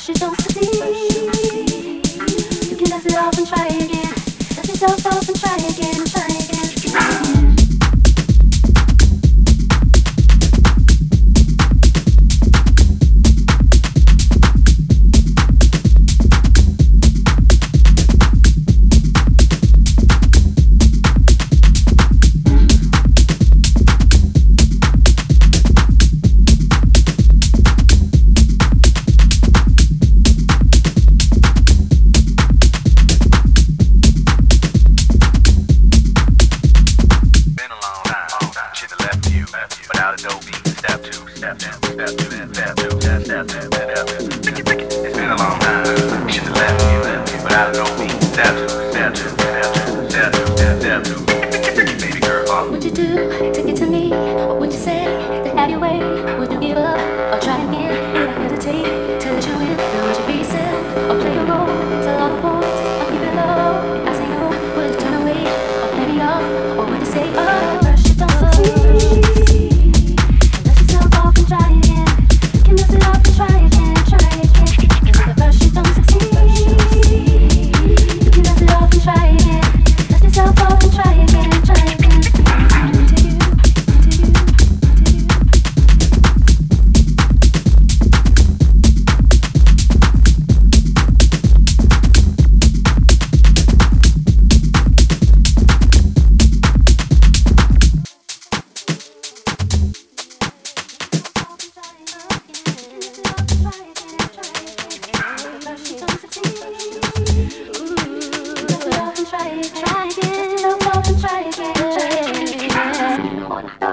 but you don't succeed. You can dust it off and try again. Dust yourself off.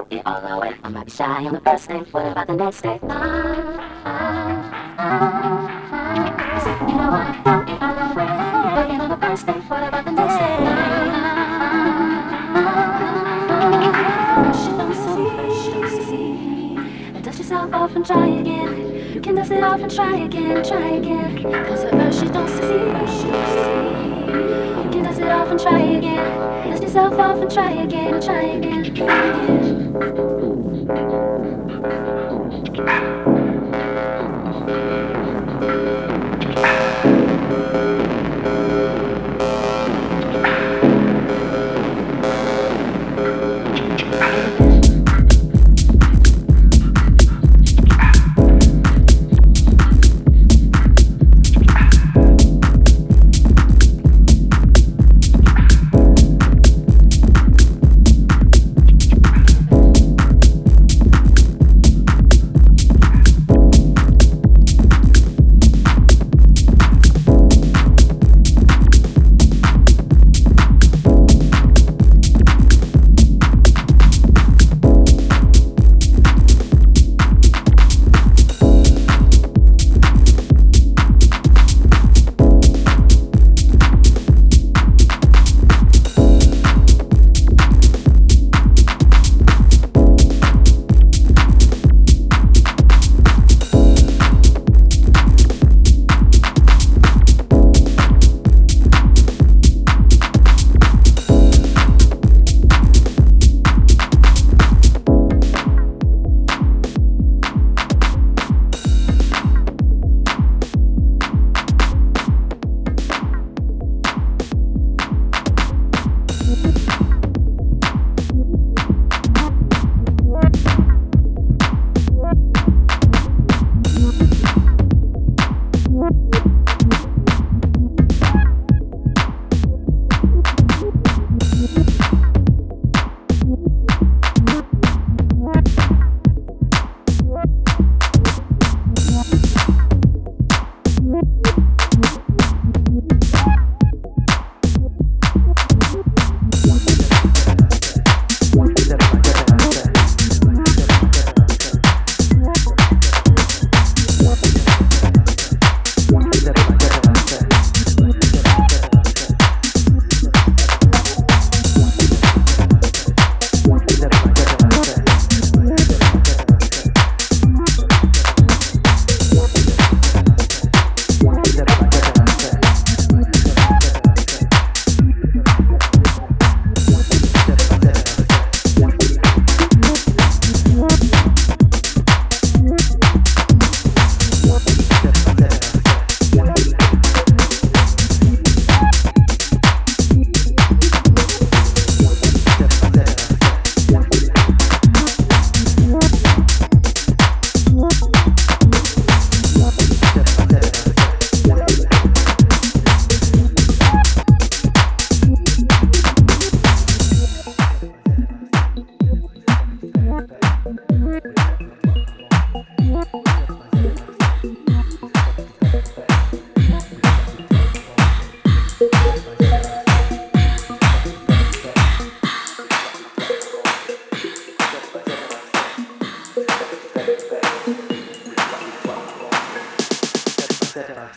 It all be way. I might be shy on the first day. What about the next day? You know what? I'll the first. What about the next dust yourself off and try again. You can dust it off and try again, try again. Cause at first don't don't see. You can dust it off and try again. Dust yourself off and try again, try again. Try again. Ah.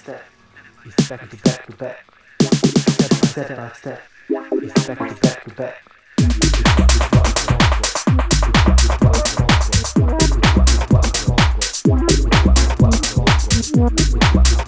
step, it's back to back to back. Step by step by step, it's back to back to back. What?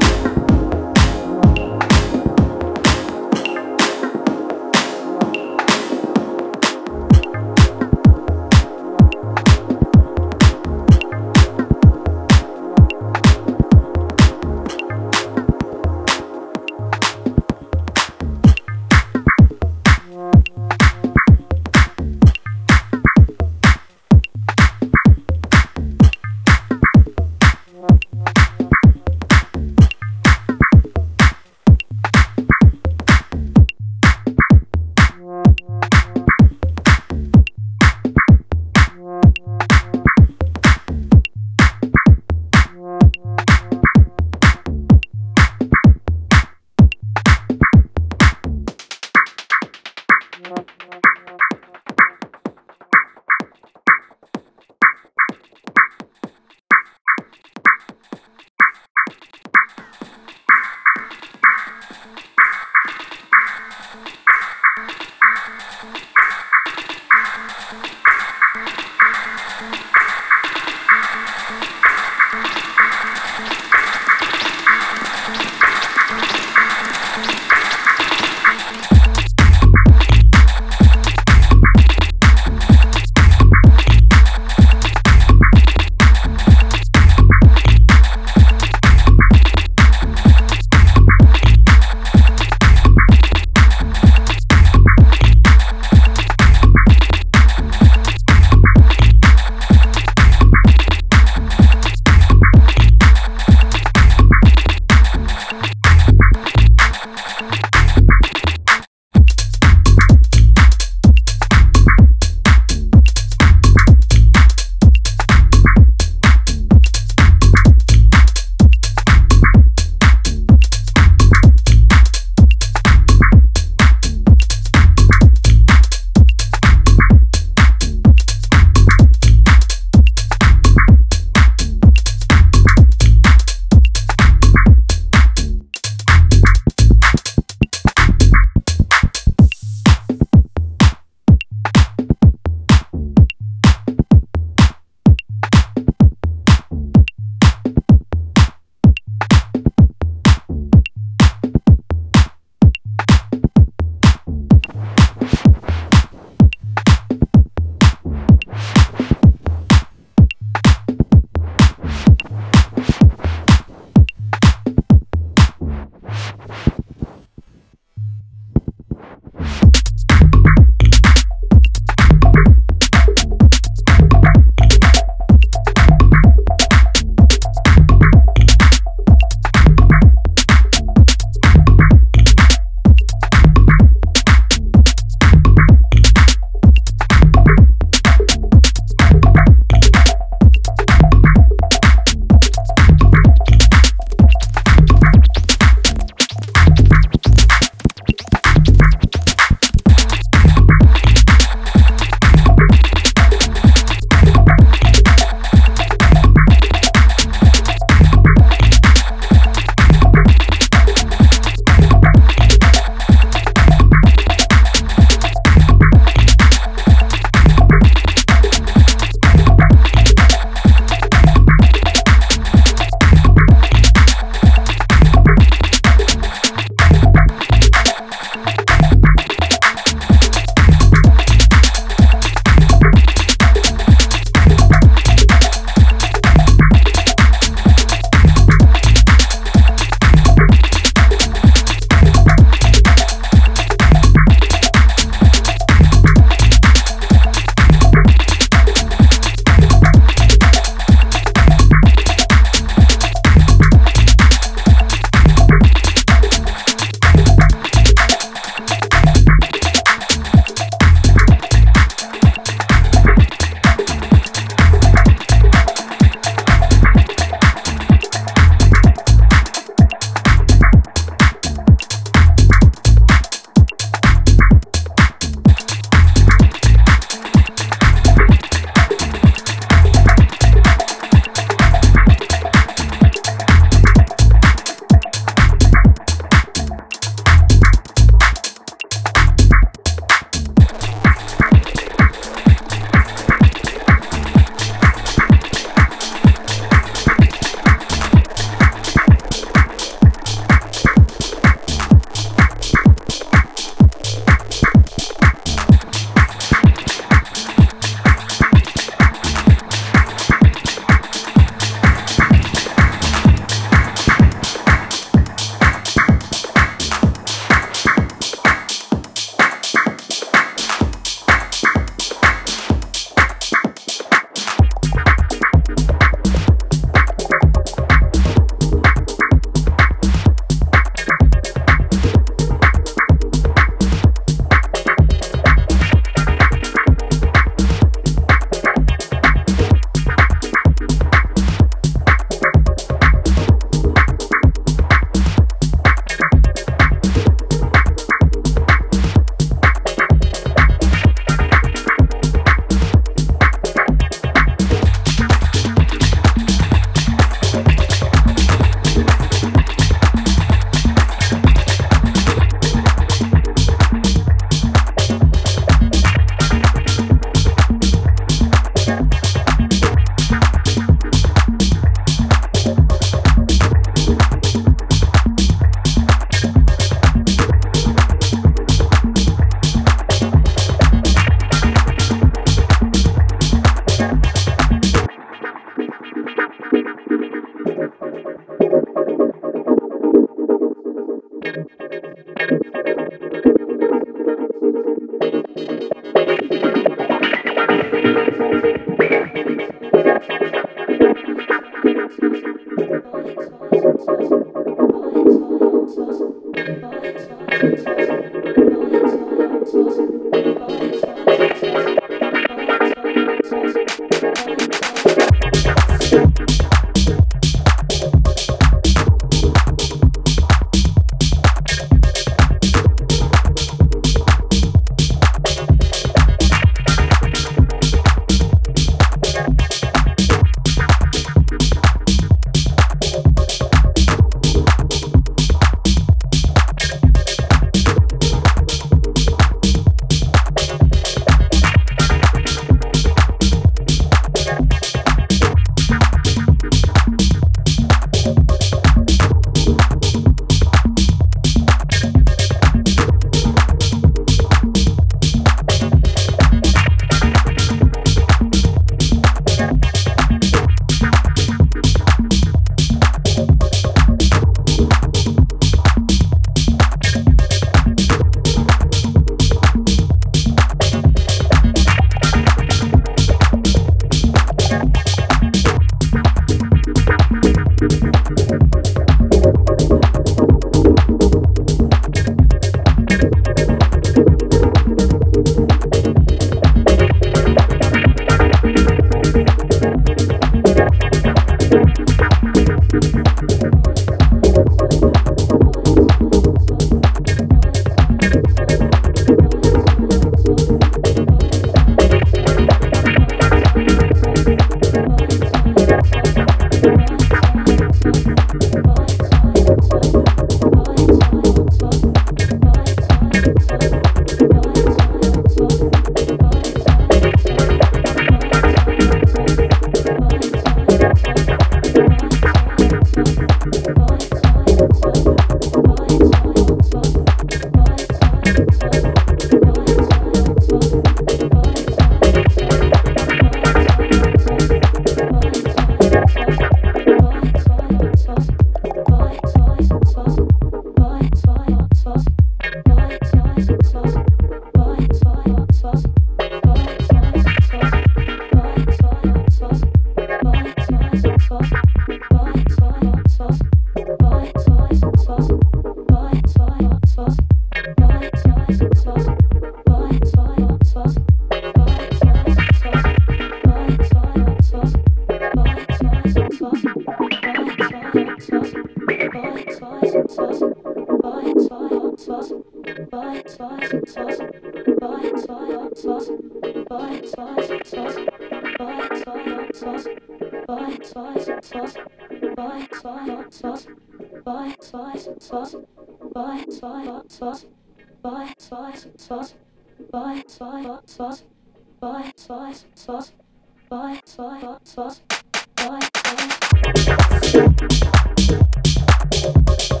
Thank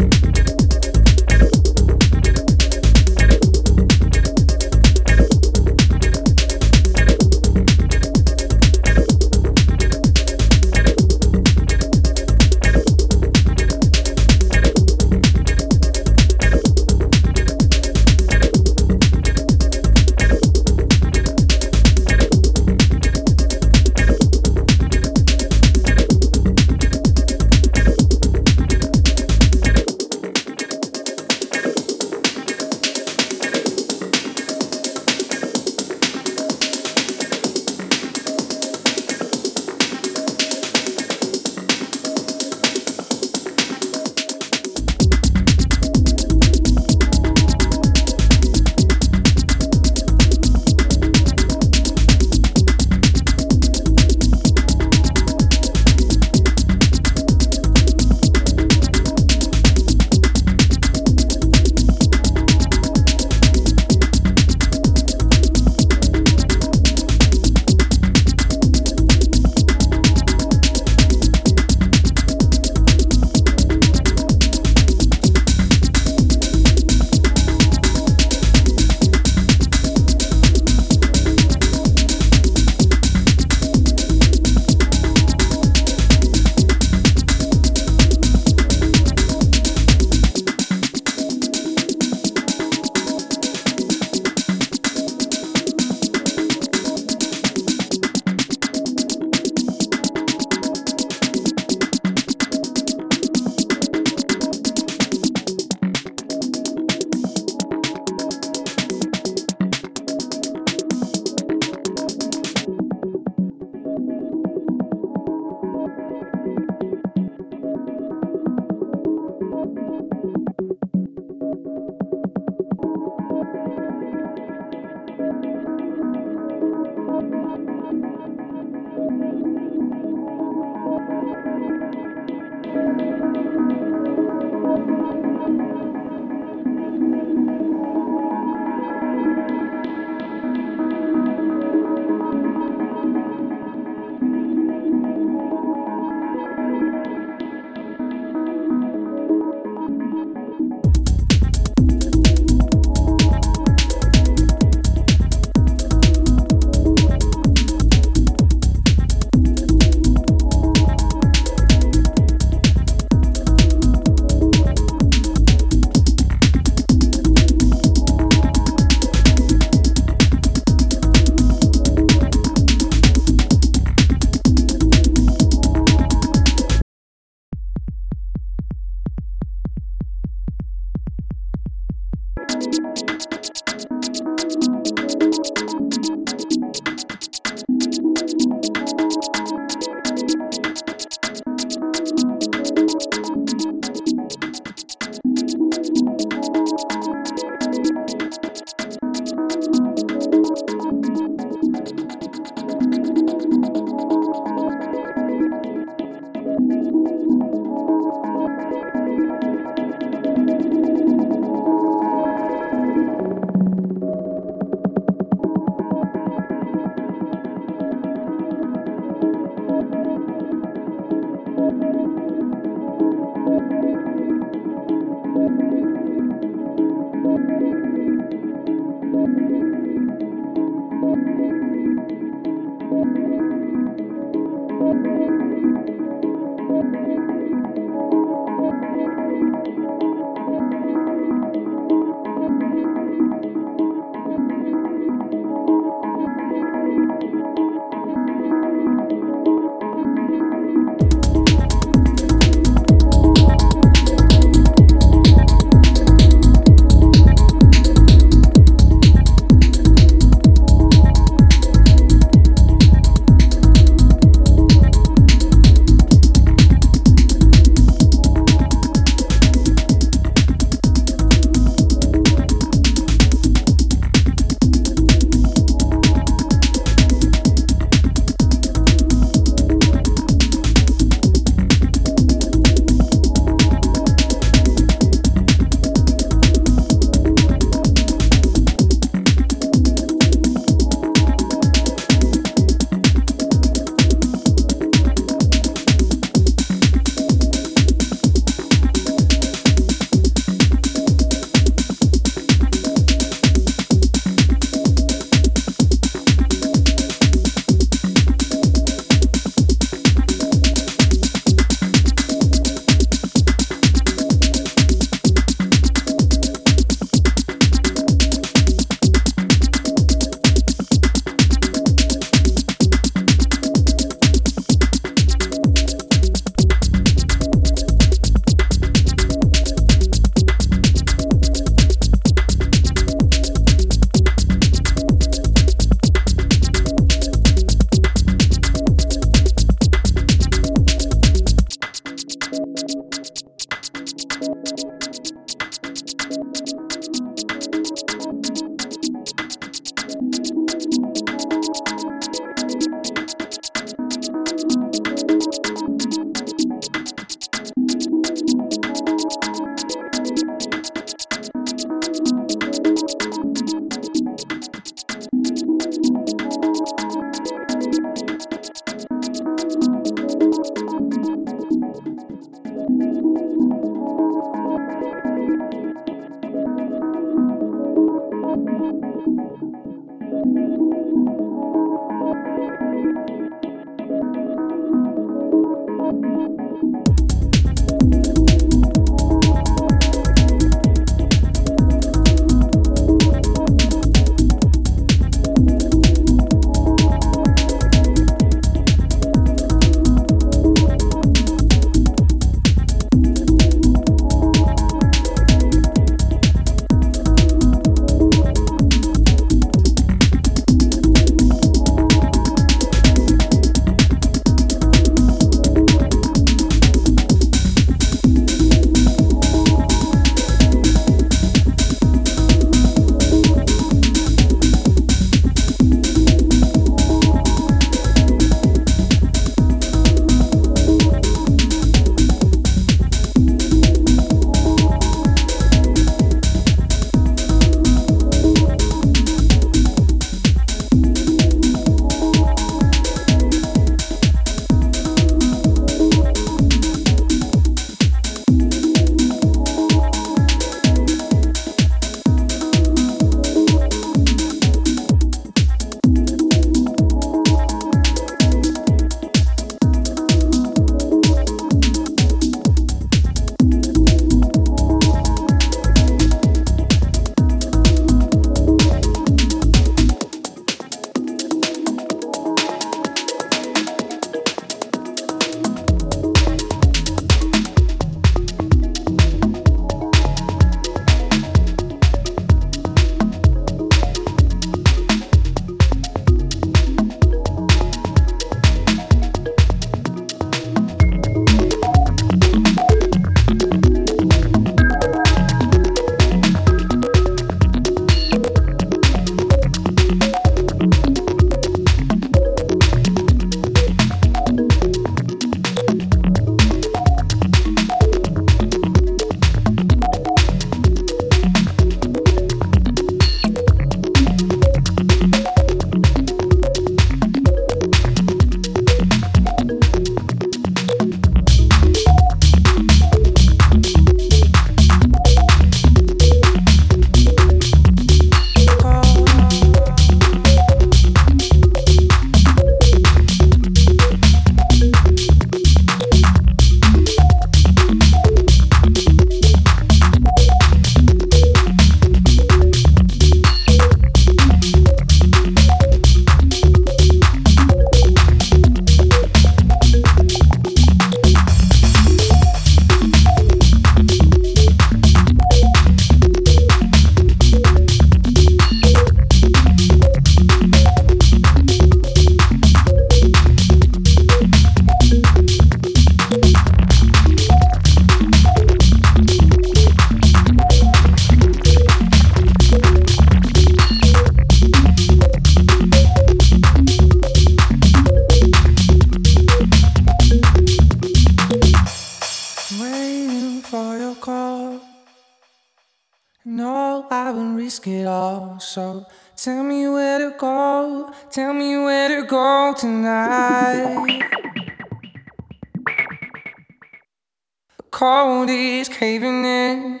cold is caving in.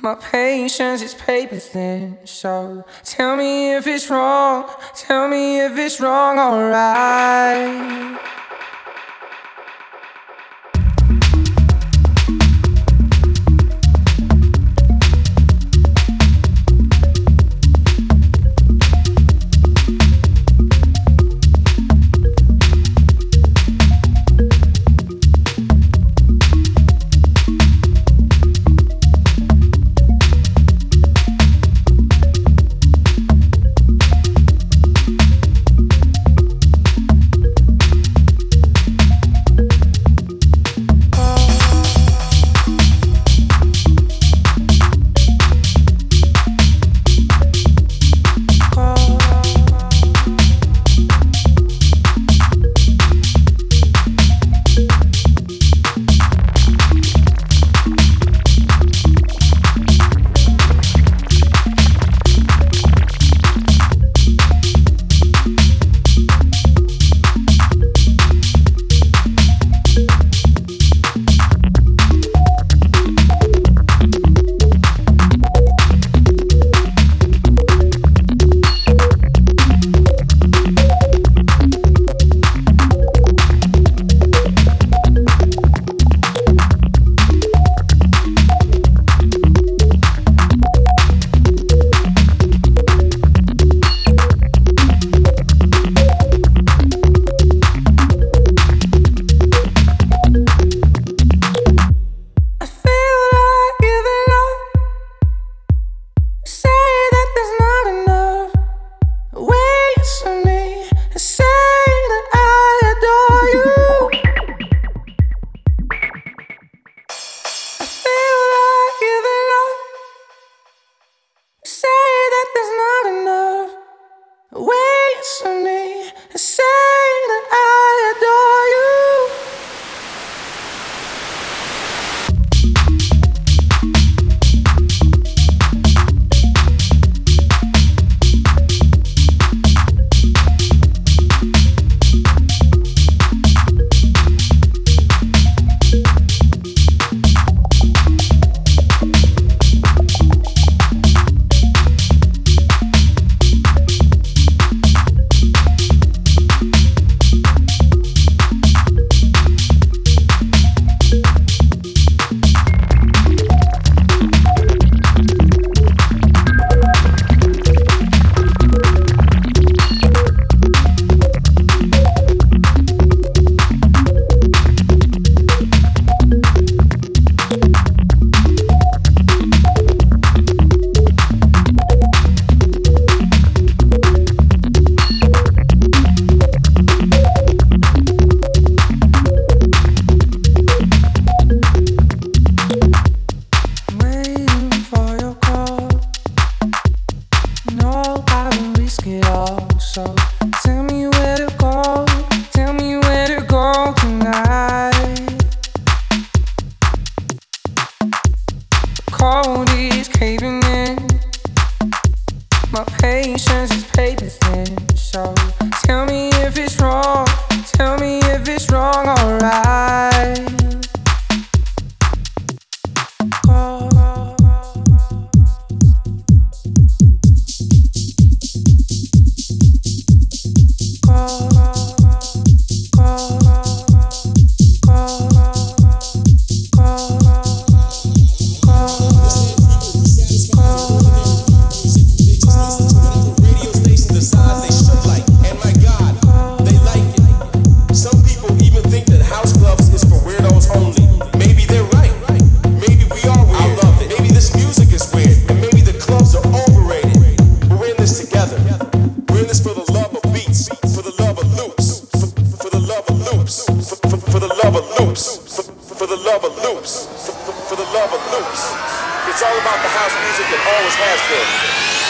My patience is paper thin. So tell me if it's wrong. Tell me if it's wrong, alright. love of loops. For, for, for the love of loops. It's all about the house music that always has been.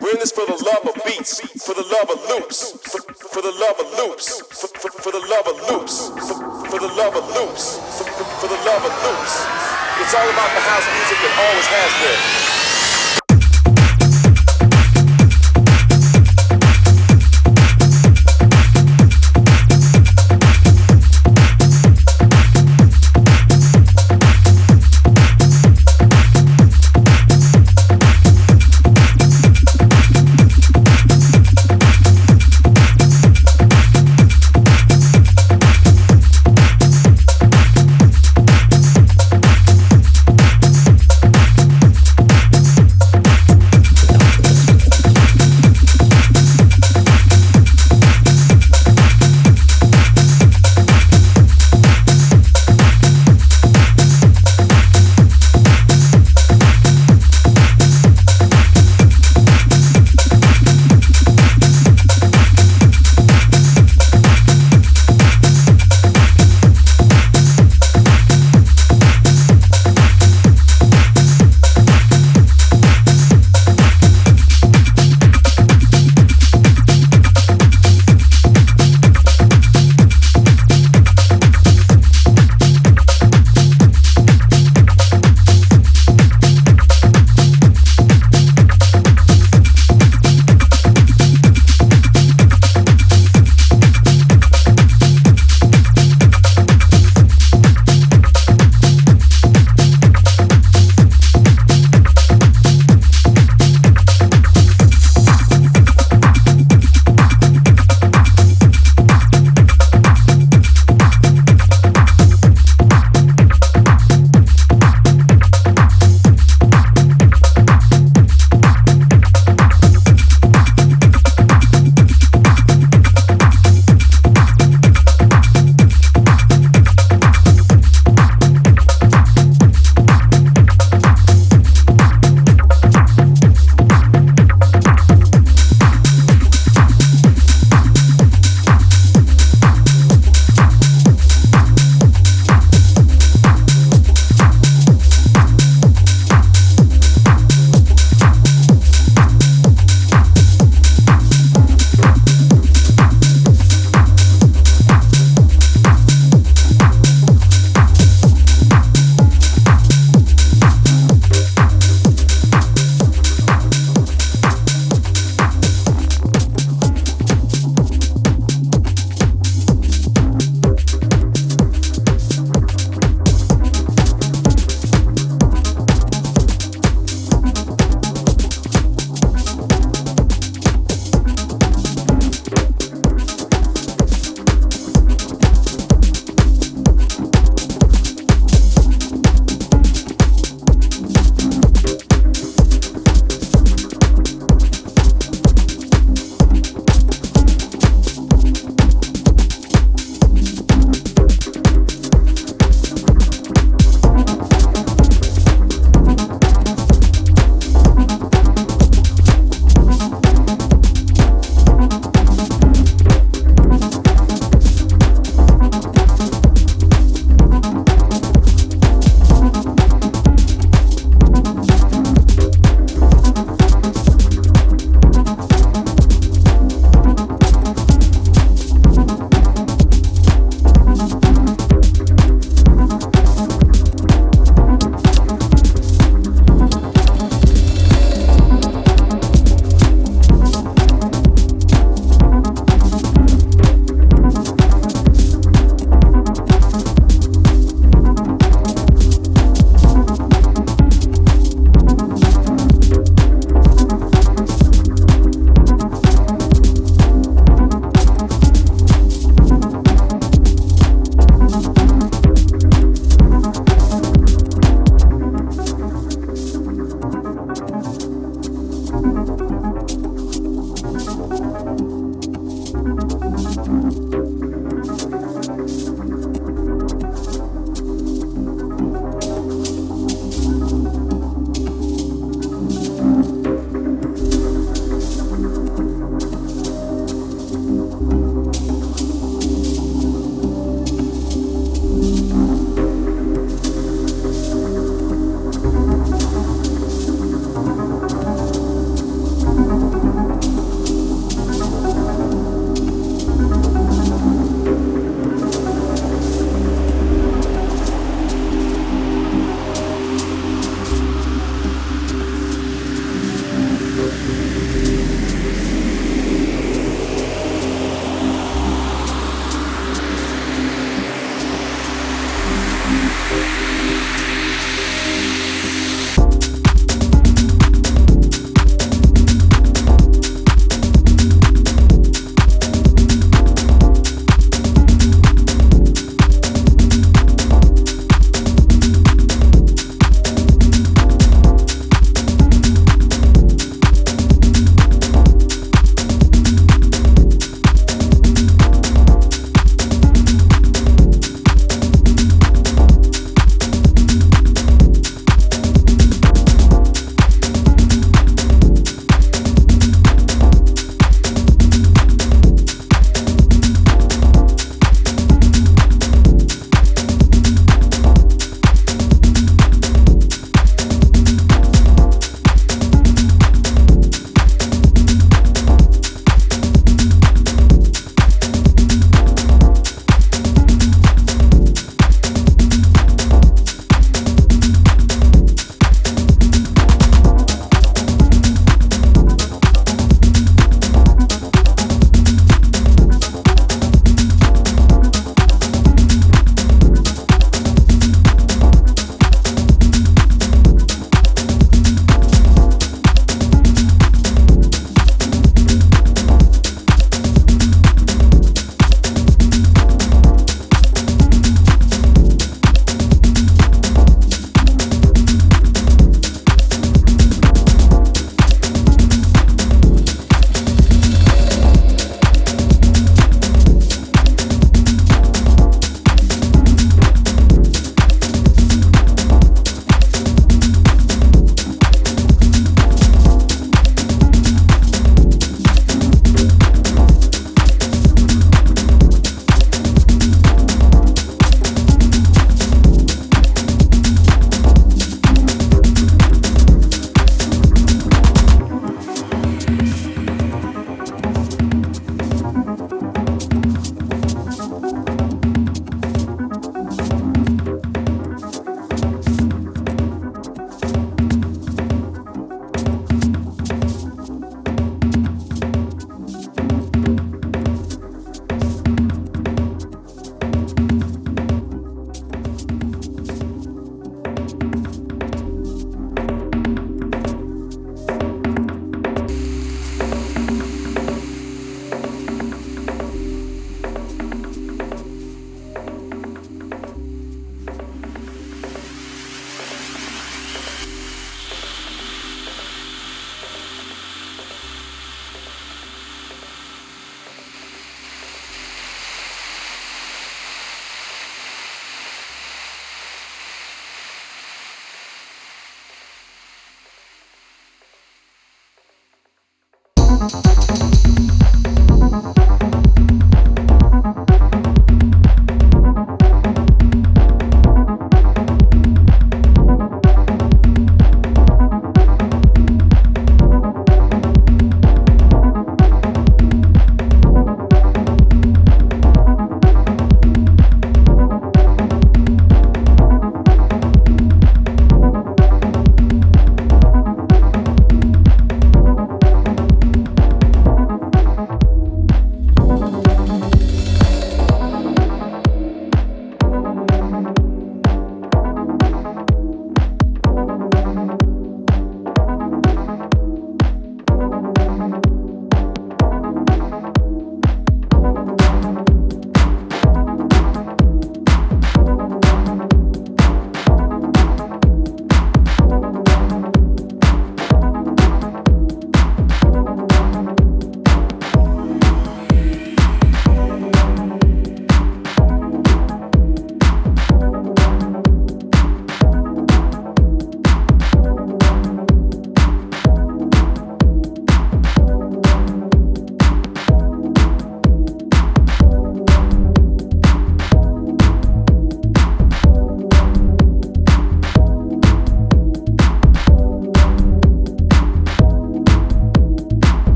We're in this for the love of beats, for the love of loops, for, for the love of loops, for, for, for the love of loops, for, the love of loops, for the love of loops. It's all about the house music that always has been.